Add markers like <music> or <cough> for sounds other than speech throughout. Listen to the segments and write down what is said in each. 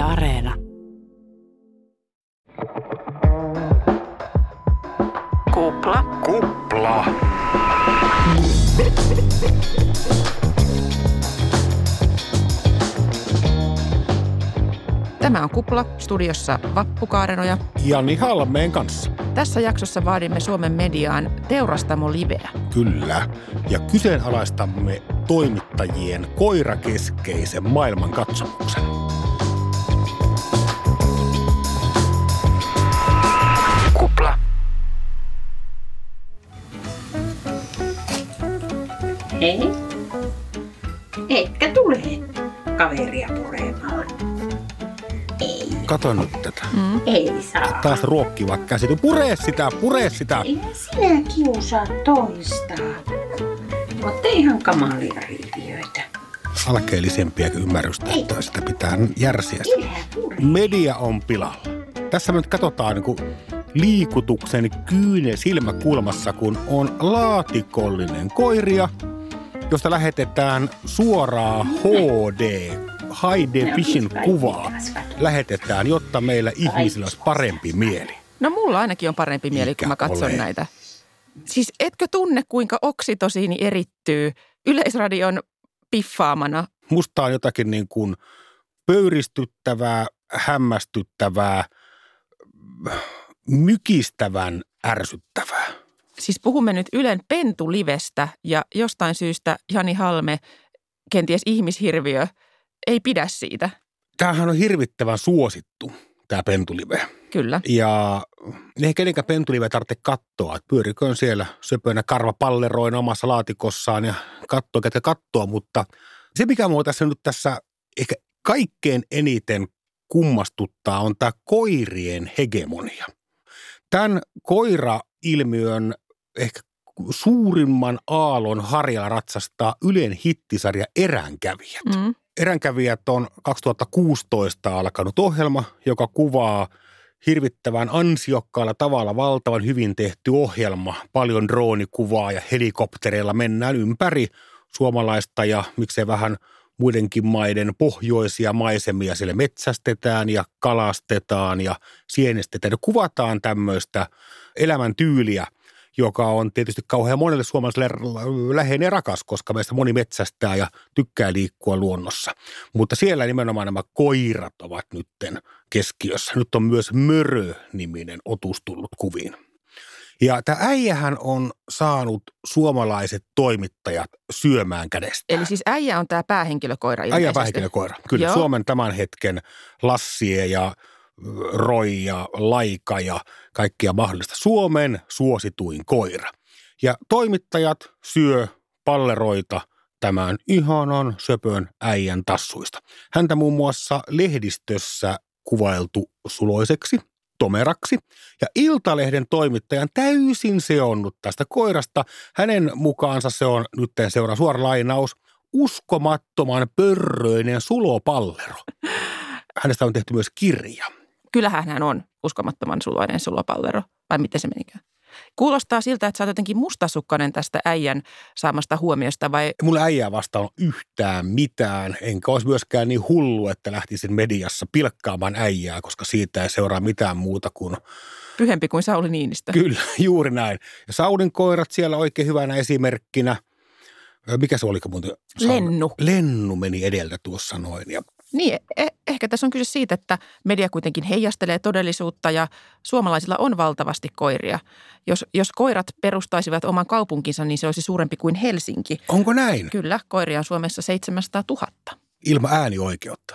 Yle Areena. Kupla. Kupla. Tämä on Kupla, studiossa Vappu Kaarenoja. Jani Halmeen kanssa. Tässä jaksossa vaadimme Suomen mediaan Teurastamo Liveä. Kyllä. Ja kyseenalaistamme toimittajien koirakeskeisen maailman Hei. Etkä tule kaveria puremaan. Ei, Kato nyt tätä. ei saa. Taas ruokkiva käsity. Puree sitä, puree sitä. Eihän sinä kiusaa toista. Olette ihan kamalia riiviöitä. Alkeellisempiä ymmärrystä, että sitä pitää järsiä. Media on pilalla. Tässä me nyt katsotaan niin kuin liikutuksen kyyne silmäkulmassa, kun on laatikollinen koiria, josta lähetetään suoraa HD, high definition kuvaa. Lähetetään, jotta meillä ihmisillä olisi parempi mieli. No mulla ainakin on parempi mieli, kun mä katson ole? näitä. Siis etkö tunne, kuinka oksitosiini erittyy Yleisradion piffaamana? Musta on jotakin niin kuin pöyristyttävää, hämmästyttävää, mykistävän ärsyttävää. Siis puhumme nyt Ylen pentulivestä ja jostain syystä Jani Halme, kenties ihmishirviö, ei pidä siitä. Tämähän on hirvittävän suosittu, tämä pentulive. Kyllä. Ja ei kenenkään pentulive tarvitse katsoa, että pyöriköön siellä söpönä karva palleroina omassa laatikossaan ja katsoo, ketä katsoo, mutta se mikä mua tässä nyt tässä ehkä kaikkein eniten kummastuttaa on tämä koirien hegemonia. Tämän koira-ilmiön ehkä suurimman aallon harjalla ratsastaa Ylen hittisarja Eränkävijät. Mm. Eränkävijät on 2016 alkanut ohjelma, joka kuvaa hirvittävän ansiokkaalla tavalla valtavan hyvin tehty ohjelma. Paljon droonikuvaa ja helikoptereilla mennään ympäri suomalaista ja miksei vähän muidenkin maiden pohjoisia maisemia. Siellä metsästetään ja kalastetaan ja sienestetään ja kuvataan tämmöistä elämäntyyliä, joka on tietysti kauhean monelle suomalaiselle läheinen ja rakas, koska meistä moni metsästää ja tykkää liikkua luonnossa. Mutta siellä nimenomaan nämä koirat ovat nytten keskiössä. Nyt on myös Mörö-niminen otus tullut kuviin. Ja tämä äijähän on saanut suomalaiset toimittajat syömään kädestä. Eli siis äijä on tämä päähenkilökoira Äijä ilmeisesti. päähenkilökoira. Kyllä, Joo. Suomen tämän hetken Lassie ja Roi ja Laika ja kaikkia mahdollista. Suomen suosituin koira. Ja toimittajat syö palleroita tämän ihanan söpön äijän tassuista. Häntä muun muassa lehdistössä kuvailtu suloiseksi, tomeraksi. Ja Iltalehden toimittajan täysin seonnut tästä koirasta. Hänen mukaansa se on, nyt seuraa suora lainaus, uskomattoman pörröinen sulopallero. Hänestä on tehty myös kirja. Kyllähän hän on uskomattoman suloinen sulopallero, vai miten se menikään? Kuulostaa siltä, että sä oot jotenkin mustasukkainen tästä äijän saamasta huomiosta, vai Mulla äijää vastaan on yhtään mitään, enkä olisi myöskään niin hullu, että lähtisin mediassa pilkkaamaan äijää, koska siitä ei seuraa mitään muuta kuin pyhempi kuin Sauli Niinistö? Kyllä, <laughs> juuri näin. Ja Saudin koirat siellä oikein hyvänä esimerkkinä. Mikä se oliko muuten? Lennu. Lennu meni edeltä tuossa noin. Ja Niin, eh- ehkä tässä on kyse siitä, että media kuitenkin heijastelee todellisuutta ja suomalaisilla on valtavasti koiria. Jos, jos koirat perustaisivat oman kaupunkinsa, niin se olisi suurempi kuin Helsinki. onko näin? Kyllä, koiria on Suomessa 700 000. Ilman äänioikeutta.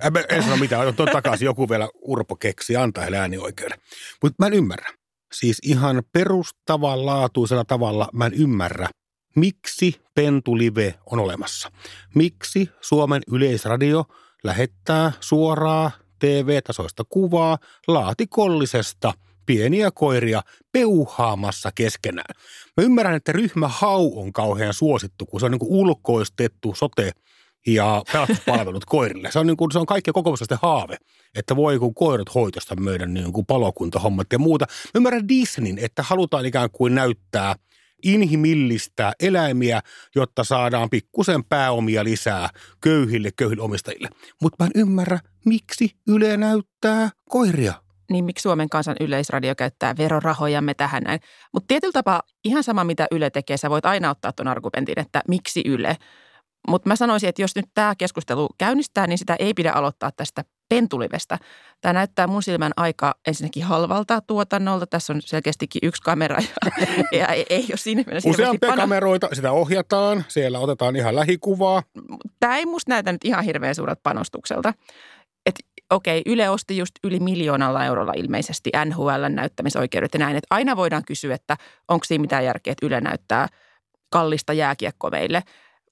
En, en sano mitään, tuon takaisin joku vielä Urpo keksi antaa heille äänioikeuden. Mutta mä en ymmärrä. Siis ihan perustavanlaatuisella tavalla mä en ymmärrä, miksi Pentulive on olemassa. Miksi Suomen yleisradio lähettää suoraa TV-tasoista kuvaa laatikollisesta pieniä koiria peuhaamassa keskenään. Mä ymmärrän, että ryhmä Hau on kauhean suosittu, kun se on niin ulkoistettu sote ja pelastuspalvelut <laughs> koirille. Se on, niin kuin, se on kaikkien kokoomuslaisten haave, että voi kun koirat hoitosta meidän niin kuin palokuntahommat ja muuta. Mä ymmärrän Disneyn, että halutaan ikään kuin näyttää inhimillistää eläimiä, jotta saadaan pikkusen pääomia lisää köyhille, köyhille omistajille. Mutta mä en ymmärrä, miksi Yle näyttää koiria. Niin miksi Suomen kansan yleisradio käyttää verorahojamme tähän näin. Mutta tietyllä tapaa ihan sama, mitä Yle tekee, sä voit aina ottaa tuon argumentin, että miksi Yle. Mutta mä sanoisin, että jos nyt tämä keskustelu käynnistää, niin sitä ei pidä aloittaa tästä pentulivestä. Tämä näyttää mun silmän aika ensinnäkin halvalta tuotannolta. Tässä on selkeästikin yksi kamera ja, <laughs> ja ei, ei ole siinä mielessä Useampia kameroita, sitä ohjataan, siellä otetaan ihan lähikuvaa. Tämä ei musta näytä nyt ihan hirveän suuret panostukselta. Et okei, Yle osti just yli miljoonalla eurolla ilmeisesti NHLn näyttämisoikeudet ja näin. Että aina voidaan kysyä, että onko siinä mitään järkeä, että Yle näyttää kallista jääkiekkoa meille.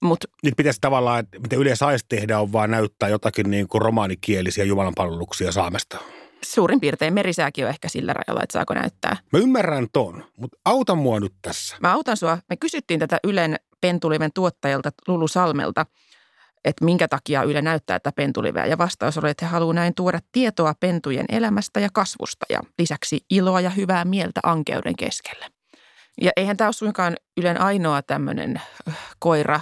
Mutta Nyt pitäisi tavallaan, että mitä Yle saisi tehdä, on vaan näyttää jotakin niin kuin romaanikielisiä jumalanpalveluksia Saamesta. suurin piirtein merisääkin on ehkä sillä rajalla, että saako näyttää. Mä ymmärrän ton, mutta auta mua nyt tässä. Mä autan sua. Me kysyttiin tätä Ylen pentuliven tuottajalta Lulu Salmelta, että minkä takia Yle näyttää tätä pentuliveä. Ja vastaus oli, että he haluavat näin tuoda tietoa pentujen elämästä ja kasvusta ja lisäksi iloa ja hyvää mieltä ankeuden keskelle. Ja eihän tämä ole suinkaan Ylen ainoa tämmöinen äh, koira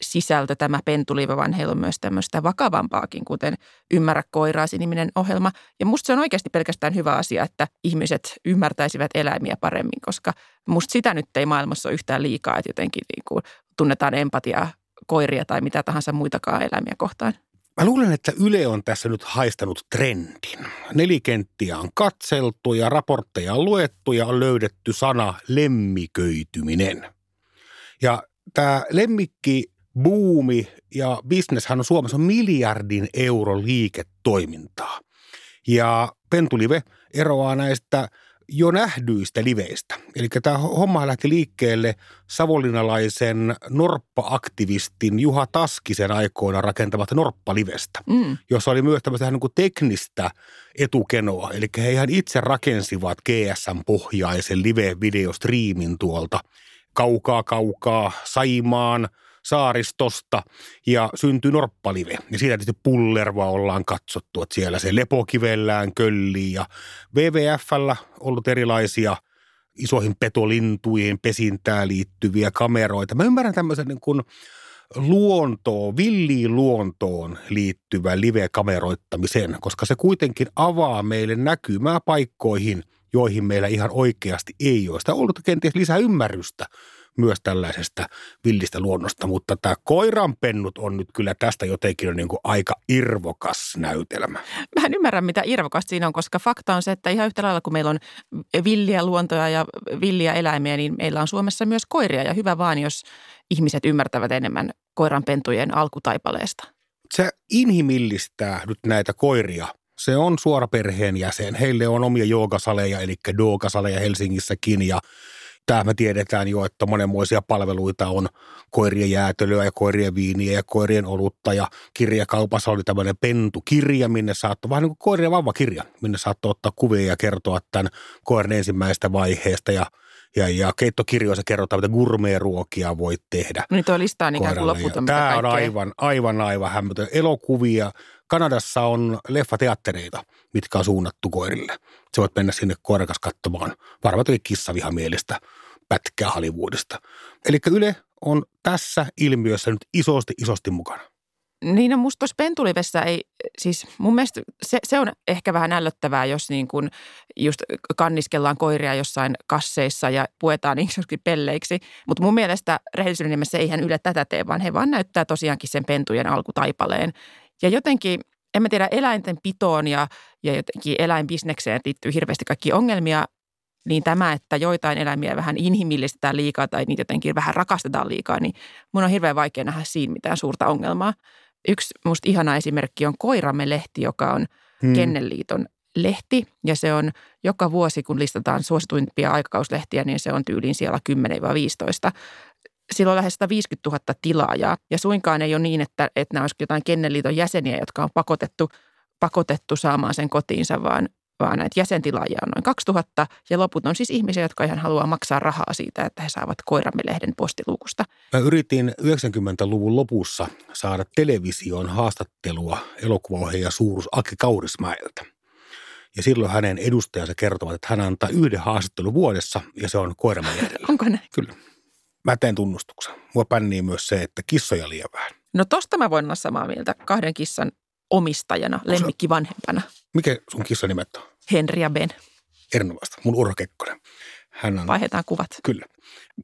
sisältö tämä pentulive, vaan heillä on myös tämmöistä vakavampaakin, kuten Ymmärrä koiraasi niminen ohjelma. Ja musta se on oikeasti pelkästään hyvä asia, että ihmiset ymmärtäisivät eläimiä paremmin, koska musta sitä nyt ei maailmassa ole yhtään liikaa, että jotenkin niin kuin tunnetaan empatiaa koiria tai mitä tahansa muitakaan eläimiä kohtaan. Mä luulen, että Yle on tässä nyt haistanut trendin. Nelikenttiä on katseltu ja raportteja on luettu ja on löydetty sana lemmiköityminen. Ja tämä lemmikki buumi ja bisneshän on Suomessa miljardin euro liiketoimintaa. Ja Pentulive eroaa näistä jo nähdyistä liveistä. Eli tämä homma lähti liikkeelle savonlinnalaisen norppa-aktivistin Juha Taskisen aikoina rakentavasta norppalivestä, Mm. jossa oli myös tämmöistä niin kuin teknistä etukenoa. Eli he ihan itse rakensivat GSM-pohjaisen live-videostriimin tuolta kaukaa kaukaa Saimaan saaristosta ja syntyi Norppalive. Ja siitä tietysti Pullerva ollaan katsottu, että siellä se lepokivellään köllii ja WWFllä ollut erilaisia isoihin petolintujen pesintään liittyviä kameroita. Mä ymmärrän tämmöisen niin kuin luontoon, villiin luontoon liittyvän live-kameroittamisen, koska se kuitenkin avaa meille näkymää paikkoihin, joihin meillä ihan oikeasti ei ole. Sitä ollut kenties lisää ymmärrystä myös tällaisesta villistä luonnosta, mutta tämä koiranpennut on nyt kyllä tästä jotenkin niin kuin aika irvokas näytelmä. Mä en ymmärrä, mitä irvokasta siinä on, koska fakta on se, että ihan yhtä lailla kuin meillä on villiä luontoja ja villiä eläimiä, niin meillä on Suomessa myös koiria. Ja hyvä vaan, jos ihmiset ymmärtävät enemmän koiranpentujen alkutaipaleesta. Se inhimillistää nyt näitä koiria. Se on suora perheenjäsen. Heille on omia joogasaleja, eli doogasaleja Helsingissäkin ja Tämä me tiedetään jo, että monenmoisia palveluita on. Koirien jäätelöä ja koirien viiniä ja koirien olutta ja kirjakaupassa oli tämmöinen pentukirja, minne saattoi, vähän niin kuin koirien vauvakirja, minne saattoi ottaa kuvia ja kertoa tämän koiran ensimmäisestä vaiheesta ja ja, ja keittokirjoissa kerrotaan, mitä gourmet-ruokia voit tehdä. Niin tuo lista on ikään kuin koiralle. Ja loputon. Tämä on aivan, aivan, aivan hämmätön. Elokuvia. Kanadassa on leffateattereita, mitkä on suunnattu koirille. Se voit mennä sinne koirakas katsomaan varmaan jotenkin kissavihamielistä pätkää Hollywoodista. Eli Yle on tässä ilmiössä nyt isosti, isosti mukana. Niin no musta tuossa pentulivessä ei, siis mun mielestä se, se on ehkä vähän ällöttävää, jos niin kuin just kanniskellaan koiria jossain kasseissa ja puetaan <laughs> sanotusti pelleiksi. Mutta mun mielestä rehellisyyden nimessä eihän Yle tätä tee, vaan he vaan näyttää tosiaankin sen pentujen alkutaipaleen. Ja jotenkin, en mä tiedä, eläinten pitoon ja, ja jotenkin eläinbisnekseen liittyy hirveästi kaikki ongelmia, niin tämä, että joitain eläimiä vähän inhimillistetään liikaa tai niitä jotenkin vähän rakastetaan liikaa, niin mun on hirveän vaikea nähdä siinä mitään suurta ongelmaa. Yksi musta ihana esimerkki on Koiramme-lehti, joka on Hmm. Kennelliiton lehti. Ja se on joka vuosi, kun listataan suosituimpia aikakauslehtiä, niin se on tyyliin siellä 10-15. Sillä on lähes 150 000 tilaajaa. Ja suinkaan ei ole niin, että, että nämä olisikin jotain Kennelliiton jäseniä, jotka on pakotettu, pakotettu saamaan sen kotiinsa, vaan, vaan näitä jäsentilaajia on noin 2000. Ja loput on siis ihmisiä, jotka ihan haluaa maksaa rahaa siitä, että he saavat Koiramme-lehden postiluukusta. Mä yritin 90-luvun lopussa saada televisioon haastattelua elokuvaohjaaja suurus Aki Kaurismäeltä. Ja silloin hänen edustajansa kertovat, että hän antaa yhden haastattelun vuodessa ja se on koiramme. <laughs> Onko näin? Kyllä. Mä teen tunnustuksen. Mua pännii myös se, että kissoja liian vähän. No tosta mä voin olla samaa mieltä kahden kissan omistajana, lemmikkivanhempana. Mikä sun kissan nimet on? Henri ja Ben. Erinomaista. Mun Urho Kekkonen. Hän on, Vaihdetaan kuvat. kyllä.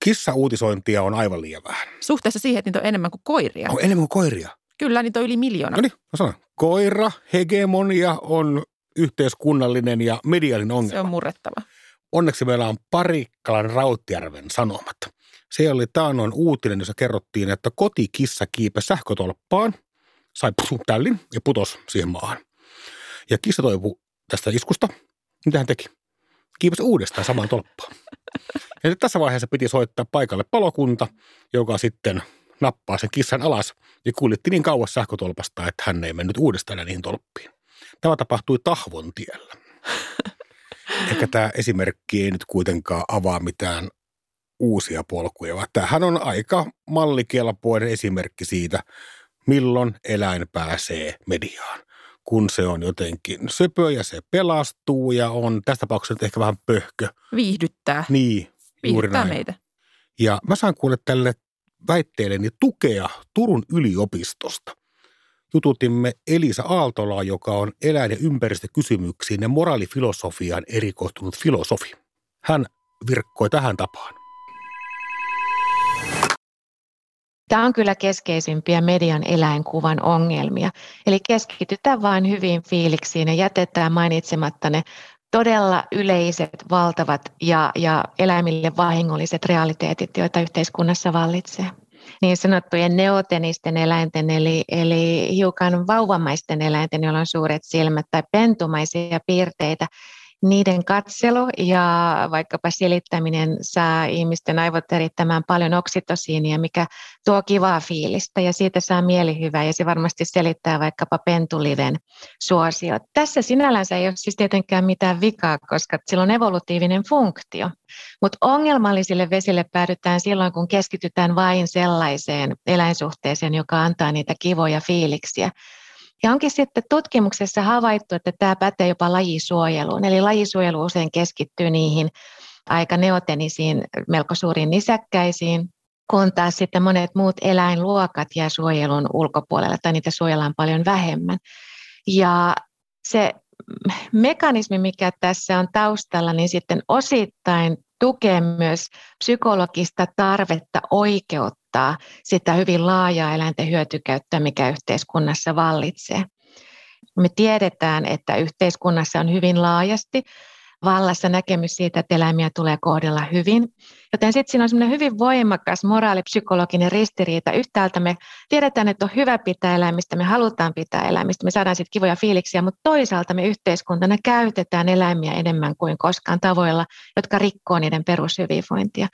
Kissa-uutisointia on aivan liian vähän. Suhteessa siihen, että niitä on enemmän kuin koiria. On enemmän kuin koiria. Kyllä, niitä on yli miljoona. No niin, mä sanon. Koira, hegemonia on yhteiskunnallinen ja mediaalinen ongelma. Se on murrettava. Onneksi meillä on Parikkalan Rautjärven sanomat. Se oli taannoin uutinen, jossa kerrottiin, että kotikissa kiipesi sähkötolppaan, sai tällin ja putos siihen maahan. Ja kissa toipui tästä iskusta. Mitä hän teki? Kiipesi uudestaan samaan tolppaan. Ja tässä vaiheessa piti soittaa paikalle palokunta, joka sitten nappaa sen kissan alas ja kuljetti niin kauas sähkötolpasta, että hän ei mennyt uudestaan niihin tolppiin. Tämä tapahtui Tahvon tiellä. Ehkä tämä esimerkki ei nyt kuitenkaan avaa mitään uusia polkuja, vaan tämähän on aika mallikelpoinen esimerkki siitä, milloin eläin pääsee mediaan. Kun se on jotenkin söpö ja se pelastuu ja on tässä tapauksessa nyt ehkä vähän pöhkö. Viihdyttää. Niin, juuri Viihdyttää näin. meitä. Ja mä saan kuulla tälle väitteelleni tukea Turun yliopistosta. Jututimme Elisa Aaltolaa, joka on eläin- ja ympäristökysymyksiin ja moraalifilosofiaan erikoistunut filosofi. Hän virkkoi tähän tapaan. Tämä on kyllä keskeisimpiä median eläinkuvan ongelmia. Eli keskitytään vain hyviin fiiliksiin ja jätetään mainitsematta ne todella yleiset, valtavat ja, ja eläimille vahingolliset realiteetit, joita yhteiskunnassa vallitsee. Niin sanottujen neotenisten eläinten, eli, eli hiukan vauvamaisten eläinten, joilla on suuret silmät tai pentumaisia piirteitä, niiden katselu ja vaikkapa selittäminen saa ihmisten aivot erittämään paljon oksitosiinia, mikä tuo kivaa fiilistä ja siitä saa mielihyvää ja se varmasti selittää vaikkapa pentuliven suosio. Tässä sinällänsä ei ole siis tietenkään mitään vikaa, koska sillä on evolutiivinen funktio. Mutta ongelmallisille vesille päädytään silloin, kun keskitytään vain sellaiseen eläinsuhteeseen, joka antaa niitä kivoja fiiliksiä. Ja onkin sitten tutkimuksessa havaittu, että tämä pätee jopa lajisuojeluun. Eli lajisuojelu usein keskittyy niihin aika neotenisiin, melko suuriin nisäkkäisiin, kun taas sitten monet muut eläinluokat jää suojelun ulkopuolelle tai niitä suojellaan paljon vähemmän. Ja se mekanismi, mikä tässä on taustalla, niin sitten osittain tukee myös psykologista tarvetta oikeuttaa sitä hyvin laajaa eläinten hyötykäyttöä, mikä yhteiskunnassa vallitsee. Me tiedetään, että yhteiskunnassa on hyvin laajasti vallassa näkemys siitä, että eläimiä tulee kohdella hyvin. Joten sitten siinä on semmoinen hyvin voimakas moraalipsykologinen ristiriita. Yhtäältä me tiedetään, että on hyvä pitää eläimistä, me halutaan pitää eläimistä, me saadaan sitten kivoja fiiliksiä, mutta toisaalta me yhteiskuntana käytetään eläimiä enemmän kuin koskaan tavoilla, jotka rikkoo niiden perushyvinvointia.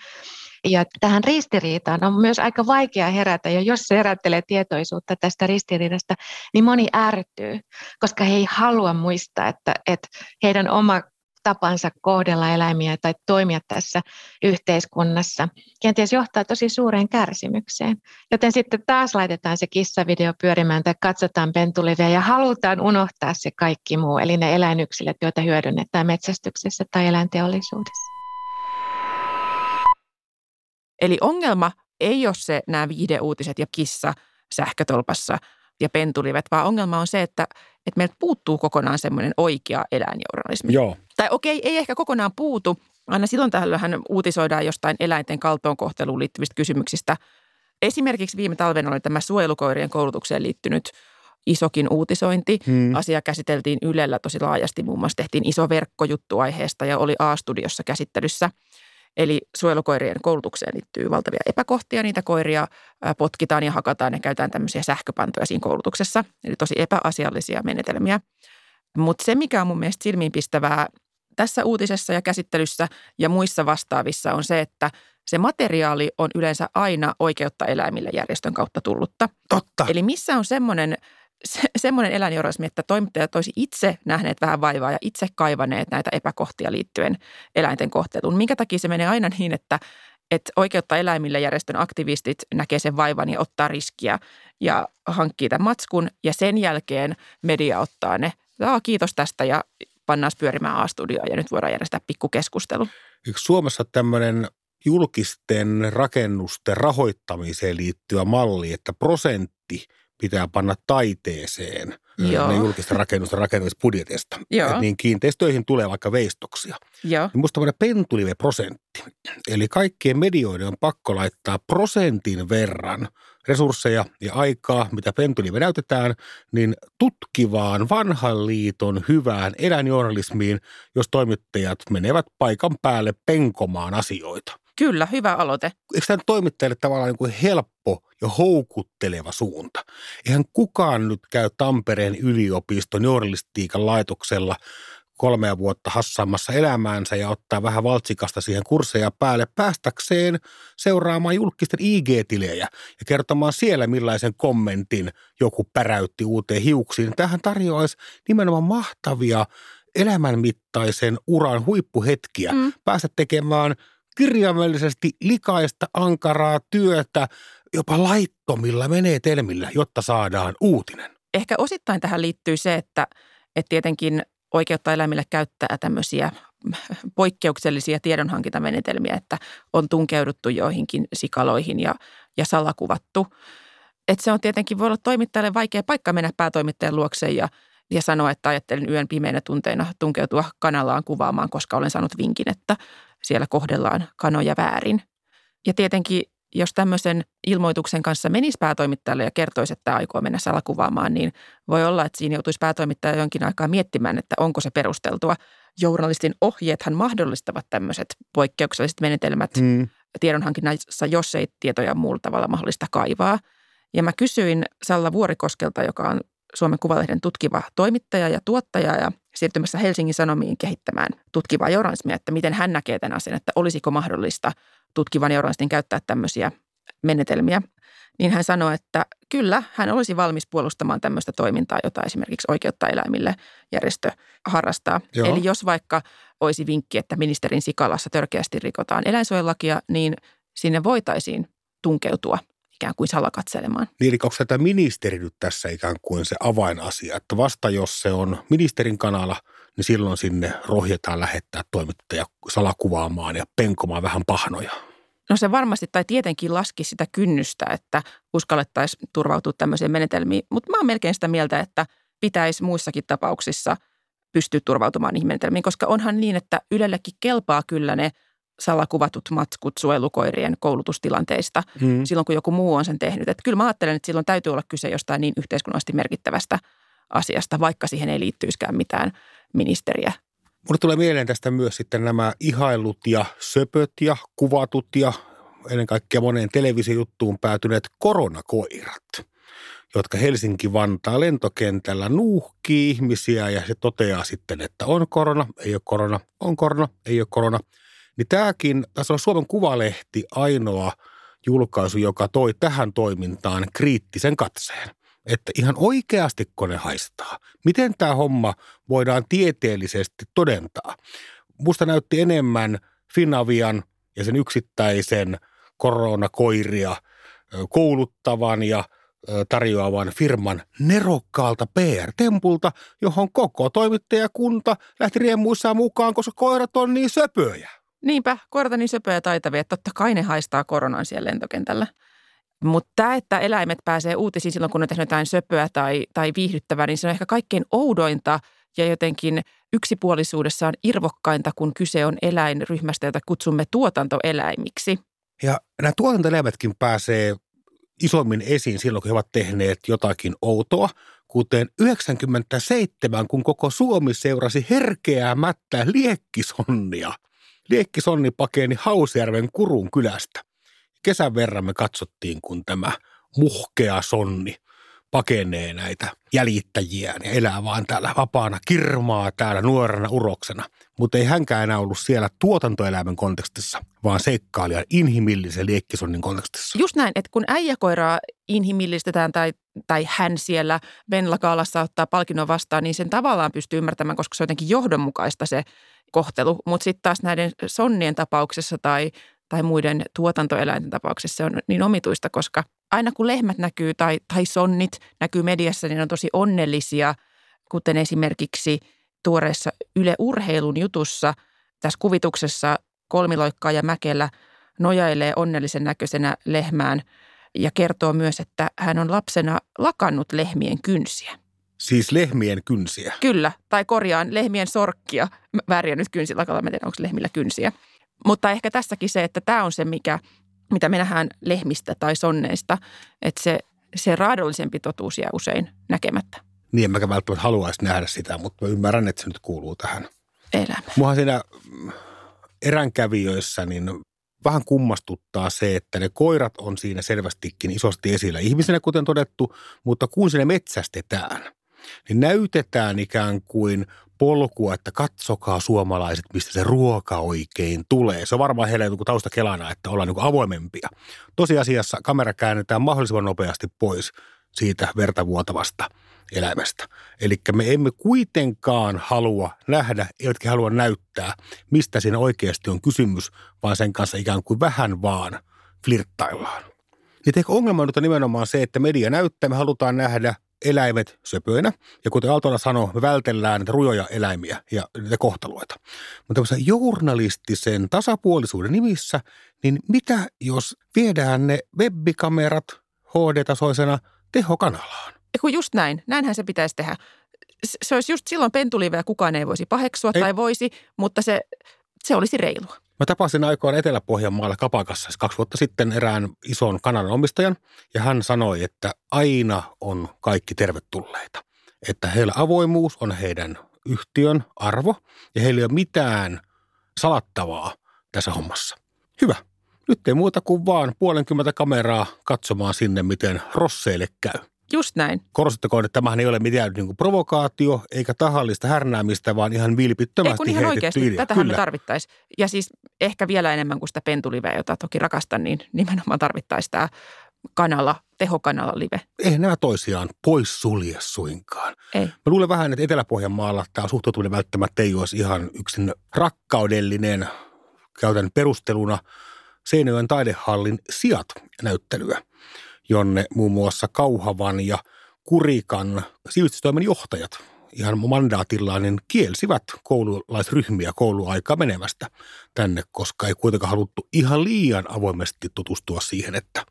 Ja tähän ristiriitaan on myös aika vaikea herätä, ja jos se herättelee tietoisuutta tästä ristiriidasta, niin moni ärtyy, koska he ei halua muistaa, että, että heidän oma tapansa kohdella eläimiä tai toimia tässä yhteiskunnassa kenties johtaa tosi suureen kärsimykseen. Joten sitten taas laitetaan se kissavideo pyörimään tai katsotaan pentuliveä ja halutaan unohtaa se kaikki muu, eli ne eläinyksilöt, joita hyödynnetään metsästyksessä tai eläinteollisuudessa. Eli ongelma ei ole se nämä viihdeuutiset ja kissa sähkötolpassa ja pentulivet, vaan ongelma on se, että, että meiltä puuttuu kokonaan semmoinen oikea eläinjournalismi. Joo. Tai okei, ei ehkä kokonaan puutu. Aina silloin tähän uutisoidaan jostain eläinten kaltoonkohteluun liittyvistä kysymyksistä. Esimerkiksi viime talven oli tämä suojelukoirien koulutukseen liittynyt isokin uutisointi. Hmm. Asia käsiteltiin Ylellä tosi laajasti. Muun muassa tehtiin iso verkkojuttu aiheesta ja oli A-studiossa käsittelyssä. Eli suojelukoirien koulutukseen liittyy valtavia epäkohtia. Niitä koiria potkitaan ja hakataan ja käytetään tämmöisiä sähköpantoja siinä koulutuksessa. Eli tosi epäasiallisia menetelmiä. Mutta se, mikä on mun mielestä silmiinpistävää tässä uutisessa ja käsittelyssä ja muissa vastaavissa on se, että se materiaali on yleensä aina oikeutta eläimille järjestön kautta tullutta. Totta. Eli missä on semmoinen, se, semmoinen eläinjournalismi, että toimittajat olisi itse nähneet vähän vaivaa ja itse kaivaneet näitä epäkohtia liittyen eläinten kohteluun. Minkä takia se menee aina niin, että, että oikeutta eläimille järjestön aktivistit näkee sen vaivan ja ottaa riskiä ja hankkii tämän matskun ja sen jälkeen media ottaa ne. Aa, kiitos tästä ja pannaan pyörimään A-studioon ja nyt voidaan järjestää pikkukeskustelu. Eikö Suomessa tämmöinen julkisten rakennusten rahoittamiseen liittyvä malli, että prosentti pitää panna taiteeseen Joo. ne julkisten rakennusten rakentamisbudjetista. <laughs> Joo. Et niin kiinteistöihin tulee vaikka veistoksia. Joo. Niin musta tämmöinen pentulive-prosentti. Eli kaikkien medioiden on pakko laittaa prosentin verran resursseja ja aikaa, mitä pentulive näytetään, niin tutkivaan vanhan liiton hyvään eläinjournalismiin, jos toimittajat menevät paikan päälle penkomaan asioita. Kyllä, hyvä aloite. Eikö tämä toimittajille tavallaan niin kuin helppo ja houkutteleva suunta? Eihän kukaan nyt käy Tampereen yliopiston journalistiikan laitoksella kolmea vuotta hassaamassa elämäänsä ja ottaa vähän valtsikasta siihen kursseja päälle päästäkseen seuraamaan julkisten IG-tilejä ja kertomaan siellä millaisen kommentin joku päräytti uuteen hiuksiin. Tähän tarjoaisi nimenomaan mahtavia elämänmittaisen uran huippuhetkiä. Mm. Päästä tekemään kirjaimellisesti likaista, ankaraa työtä jopa laittomilla menetelmillä, jotta saadaan uutinen. Ehkä osittain tähän liittyy se, että, että tietenkin oikeutta eläimille käyttää tämmöisiä poikkeuksellisia tiedonhankintamenetelmiä, että on tunkeuduttu joihinkin sikaloihin ja, ja salakuvattu. Että se on tietenkin, voi olla toimittajalle vaikea paikka mennä päätoimittajan luokse ja, ja sanoa, että ajattelin yön pimeinä tunteina tunkeutua kanalaan kuvaamaan, koska olen saanut vinkin, että siellä kohdellaan kanoja väärin. Ja tietenkin, jos tämmöisen ilmoituksen kanssa menisi päätoimittajalle ja kertoisi, että aikoo mennä salakuvaamaan, niin voi olla, että siinä joutuisi päätoimittaja jonkin aikaa miettimään, että onko se perusteltua. Journalistin ohjeethan mahdollistavat tämmöiset poikkeukselliset menetelmät Mm. tiedonhankinnassa, jos ei tietoja muulla tavalla mahdollista kaivaa. Ja mä kysyin Salla Vuorikoskelta, joka on Suomen Kuvalehden tutkiva toimittaja ja tuottaja ja siirtymässä Helsingin Sanomiin kehittämään tutkivaa journalismia, että miten hän näkee tämän asian, että olisiko mahdollista tutkivan journalistin käyttää tämmöisiä menetelmiä. Niin hän sanoi, että kyllä, hän olisi valmis puolustamaan tämmöistä toimintaa, jota esimerkiksi Oikeutta eläimille järjestö harrastaa. Joo. Eli jos vaikka olisi vinkki, että ministerin Sikalassa törkeästi rikotaan eläinsuojelulakia, niin sinne voitaisiin tunkeutua ikään kuin salakatselemaan. Niin, eli onko tämä ministeri nyt tässä ikään kuin se avainasia, että vasta jos se on ministerin kanalla, niin silloin sinne rohjetaan lähettää toimittaja salakuvaamaan ja penkomaan vähän pahnoja. No se varmasti tai tietenkin laski sitä kynnystä, että uskallettaisiin turvautua tämmöiseen menetelmiin, mutta mä oon melkein sitä mieltä, että pitäisi muissakin tapauksissa pystyä turvautumaan niihin menetelmiin, koska onhan niin, että Ylellekin kelpaa kyllä ne salakuvatut matskut suojelukoirien koulutustilanteista Mm. silloin, kun joku muu on sen tehnyt. Että kyllä mä ajattelen, että silloin täytyy olla kyse jostain niin yhteiskunnallisesti merkittävästä asiasta, vaikka siihen ei liittyisikään mitään ministeriä. Mulle tulee mieleen tästä myös sitten nämä ihailut ja söpöt ja kuvatut ja ennen kaikkea moneen televisiojuttuun päätyneet koronakoirat, jotka Helsinki-Vantaa lentokentällä nuuhkii ihmisiä ja se toteaa sitten, että on korona, ei ole korona, on korona, ei ole korona. Niin tämäkin, tässä on Suomen Kuvalehti ainoa julkaisu, joka toi tähän toimintaan kriittisen katseen. Että ihan oikeasti ne haistaa. Miten tämä homma voidaan tieteellisesti todentaa? Musta näytti enemmän Finavian ja sen yksittäisen koronakoiria kouluttavan ja tarjoavan firman nerokkaalta PR-tempulta, johon koko toimittajakunta lähti riemuissaan mukaan, koska koirat on niin söpöjä. Niinpä, koirat on niin söpöjä ja taitavia, että totta kai ne haistaa koronan siellä lentokentällä. Mutta tämä, että eläimet pääsee uutisiin silloin, kun ne on tehnyt jotain söpöä tai, tai viihdyttävää, niin se on ehkä kaikkein oudointa ja jotenkin yksipuolisuudessaan irvokkainta, kun kyse on eläinryhmästä, jota kutsumme tuotantoeläimiksi. Ja nämä tuotantoeläimetkin pääsee isommin esiin silloin, kun he ovat tehneet jotakin outoa, kuten 97, kun koko Suomi seurasi herkeämättä liekkisonnia. Liekkisonni pakeni Hausjärven Kurun kylästä. Kesän verran me katsottiin, kun tämä muhkea sonni pakenee näitä jäljittäjiään ja elää vaan täällä vapaana, kirmaa täällä nuorena uroksena. Mutta ei hänkään enää ollut siellä tuotantoeläimen kontekstissa, vaan seikkailijan inhimillisen liekkisonnin kontekstissa. Just näin, että kun äijäkoiraa inhimillistetään tai, tai hän siellä Venlakaalassa ottaa palkinnon vastaan, niin sen tavallaan pystyy ymmärtämään, koska se on jotenkin johdonmukaista se kohtelu. Mutta sitten taas näiden sonnien tapauksessa tai, tai muiden tuotantoeläinten tapauksessa se on niin omituista, koska aina kun lehmät näkyy tai, tai sonnit näkyy mediassa, niin ne on tosi onnellisia, kuten esimerkiksi tuoreessa Yle Urheilun jutussa tässä kuvituksessa Kolmiloikkaa ja Mäkelä nojailee onnellisen näköisenä lehmään ja kertoo myös, että hän on lapsena lakannut lehmien kynsiä. Siis lehmien kynsiä. Kyllä, tai korjaan lehmien sorkkia, Mä värjännyt kynsilakalla, mä tiedän onko lehmillä kynsiä. Mutta ehkä tässäkin se, että tämä on se, mikä, mitä me nähdään lehmistä tai sonneista, että se, se raadollisempi totuus jää usein näkemättä Niin en mäkään välttämättä haluaisi nähdä sitä, mutta mä ymmärrän, että se nyt kuuluu tähän. elämään. Muahan siinä eränkävijöissä niin vähän kummastuttaa se, että ne koirat on siinä selvästikin isosti esillä ihmisenä, kuten todettu, mutta kun sinne metsästetään, niin näytetään ikään kuin polkua, että katsokaa suomalaiset, mistä se ruoka oikein tulee. Se on varmaan heille niin taustakelana, että ollaan niin avoimempia. Tosiasiassa kamera käännetään mahdollisimman nopeasti pois siitä vertavuotavasta eläimestä. Eli me emme kuitenkaan halua nähdä, eivätkä halua näyttää, mistä siinä oikeasti on kysymys, vaan sen kanssa ikään kuin vähän vaan flirttaillaan. Niin ehkä ongelma on nimenomaan se, että media näyttää, me halutaan nähdä eläimet söpöinä. Ja kuten Aaltola sanoi, me vältellään näitä rujoja eläimiä ja niitä kohtaloita. Mutta tämmöisen journalistisen tasapuolisuuden nimissä, niin mitä jos viedään ne webbikamerat HD-tasoisena tehokanalaan? Kun just näin, näinhän se pitäisi tehdä. Se olisi just silloin pentulive ja kukaan ei voisi paheksua Ei. tai voisi, mutta se, se olisi reilua. Mä tapasin aikoin Etelä-Pohjanmaalla Kapakassa siis kaksi vuotta sitten erään ison kanalan omistajan, ja hän sanoi, että aina on kaikki tervetulleita. Että heillä avoimuus on heidän yhtiön arvo, ja heillä ei ole mitään salattavaa tässä hommassa. Hyvä. Nyt ei muuta kuin vaan puolenkymmentä kameraa katsomaan sinne, miten rosseille käy. Just näin. Korostettakoon, että tämähän ei ole mitään niin kuin provokaatio eikä tahallista härnäämistä, vaan ihan vilpittömästi Ei kun ihan oikeasti, idea. tätähän Kyllä. me tarvittaisiin. Ja siis ehkä vielä enemmän kuin sitä pentuliveä, jota toki rakastan, niin nimenomaan tarvittaisiin tämä kanala, tehokanala live. eihän nämä toisiaan pois sulje suinkaan. Ei. Mä luulen vähän, että Etelä-Pohjanmaalla tämä suhtautuminen välttämättä ei olisi ihan yksin rakkaudellinen. Käytän perusteluna Seinäjoen taidehallin sijat näyttelyä, jonne muun muassa Kauhavan ja Kurikan sivistystoimen johtajat ihan mandaatillaan niin kielsivät koululaisryhmiä kouluaikaa menemästä tänne, koska ei kuitenkaan haluttu ihan liian avoimesti tutustua siihen, että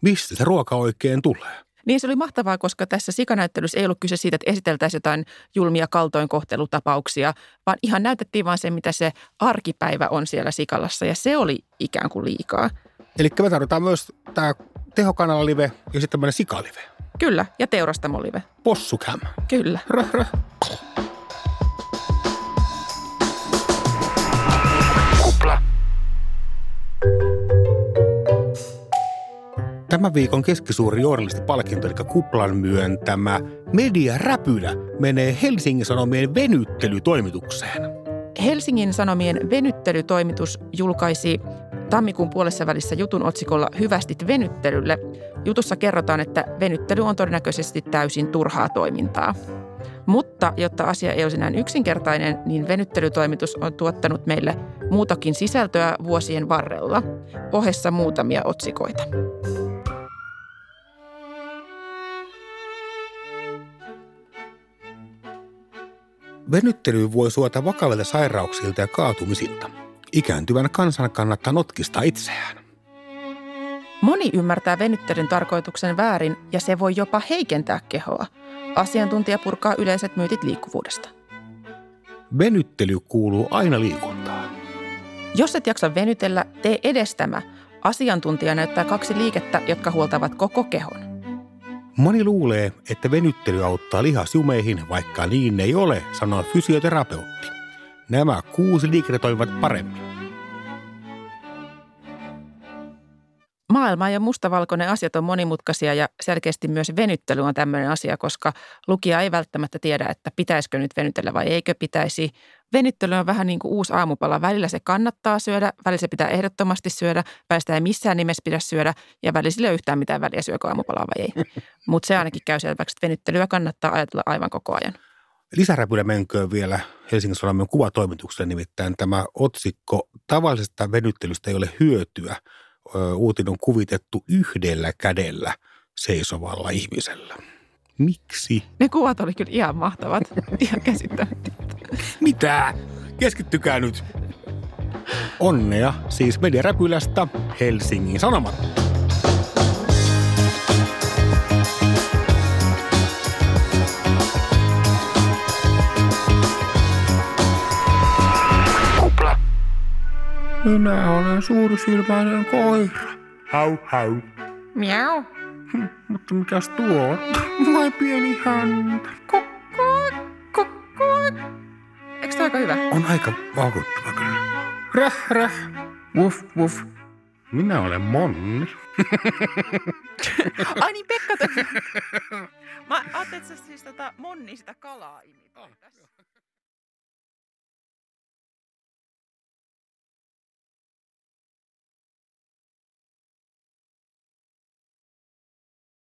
mistä se ruoka oikein tulee. Niin se oli mahtavaa, koska tässä sikanäyttelyssä ei ollut kyse siitä, että esiteltäisiin jotain julmia kaltoinkohtelutapauksia, vaan ihan näytettiin vaan se, mitä se arkipäivä on siellä sikalassa ja se oli ikään kuin liikaa. Eli me tarvitaan myös tämä tehokanalalive ja sitten tämmöinen sikalive. Kyllä, ja teurastamolive. Possucam. Kyllä. Röh, röh. Kupla. Tämän viikon keskisuuri journalistipalkinto, eli Kuplan myöntämä mediaräpylä, menee Helsingin Sanomien venyttelytoimitukseen. Helsingin Sanomien venyttelytoimitus julkaisi tammikuun puolessa välissä jutun otsikolla Hyvästit venyttelylle. Jutussa kerrotaan, että venyttely on todennäköisesti täysin turhaa toimintaa. Mutta jotta asia ei olisi näin yksinkertainen, niin venyttelytoimitus on tuottanut meille muutakin sisältöä vuosien varrella. Ohessa muutamia otsikoita. Venyttely voi suota vakavilta sairauksilta ja kaatumisilta. Ikääntyvän kansan kannattaa notkistaa itseään. Moni ymmärtää venyttelyn tarkoituksen väärin ja se voi jopa heikentää kehoa. Asiantuntija purkaa yleiset myytit liikkuvuudesta. Venyttely kuuluu aina liikuntaan. Jos et jaksa venytellä, tee edes tämä. Asiantuntija näyttää kaksi liikettä, jotka huoltavat koko kehon. Moni luulee, että venyttely auttaa lihasjumeihin, vaikka niin ei ole, sanoo fysioterapeutti. Nämä kuusi liikettä toimivat paremmin. Maailma ja mustavalkoinen asiat on monimutkaisia ja selkeästi myös venyttely on tämmöinen asia, koska lukija ei välttämättä tiedä, että pitäisikö nyt venytellä vai eikö pitäisi. Venyttely on vähän niin kuin uusi aamupala. Välillä se kannattaa syödä, välillä se pitää ehdottomasti syödä, välillä sitä ei missään nimessä pidä syödä ja välillä sillä ei ole yhtään mitään väliä syökö aamupalaa vai ei. <laughs> Mutta se ainakin käy selväksi, että venyttelyä kannattaa ajatella aivan koko ajan. Lisäräpylä menköön vielä Helsingin Sanomien kuvatoimitukselle, nimittäin tämä otsikko tavallisesta venyttelystä ei ole hyötyä. Uutinen on kuvitettu yhdellä kädellä seisovalla ihmisellä. Miksi? Ne kuvat oli kyllä ihan mahtavat, <laughs> ihan käsittämättä. Mitä? Keskittykää nyt. Onnea siis Mediaräpylästä Helsingin Sanomat. Minä olen suurisilmäinen koira. Hau, hau. Miau. Mutta mikäs tuo on? Vai pieni häntä? Eikö tämä aika hyvä? On aika vakuuttava kyllä. Räh, räh. Wuff, wuff. Minä olen Monni. Ai niin, Pekka. Mä ajattelin, että sä siis tota Monni sitä kalaa imitoit tässä.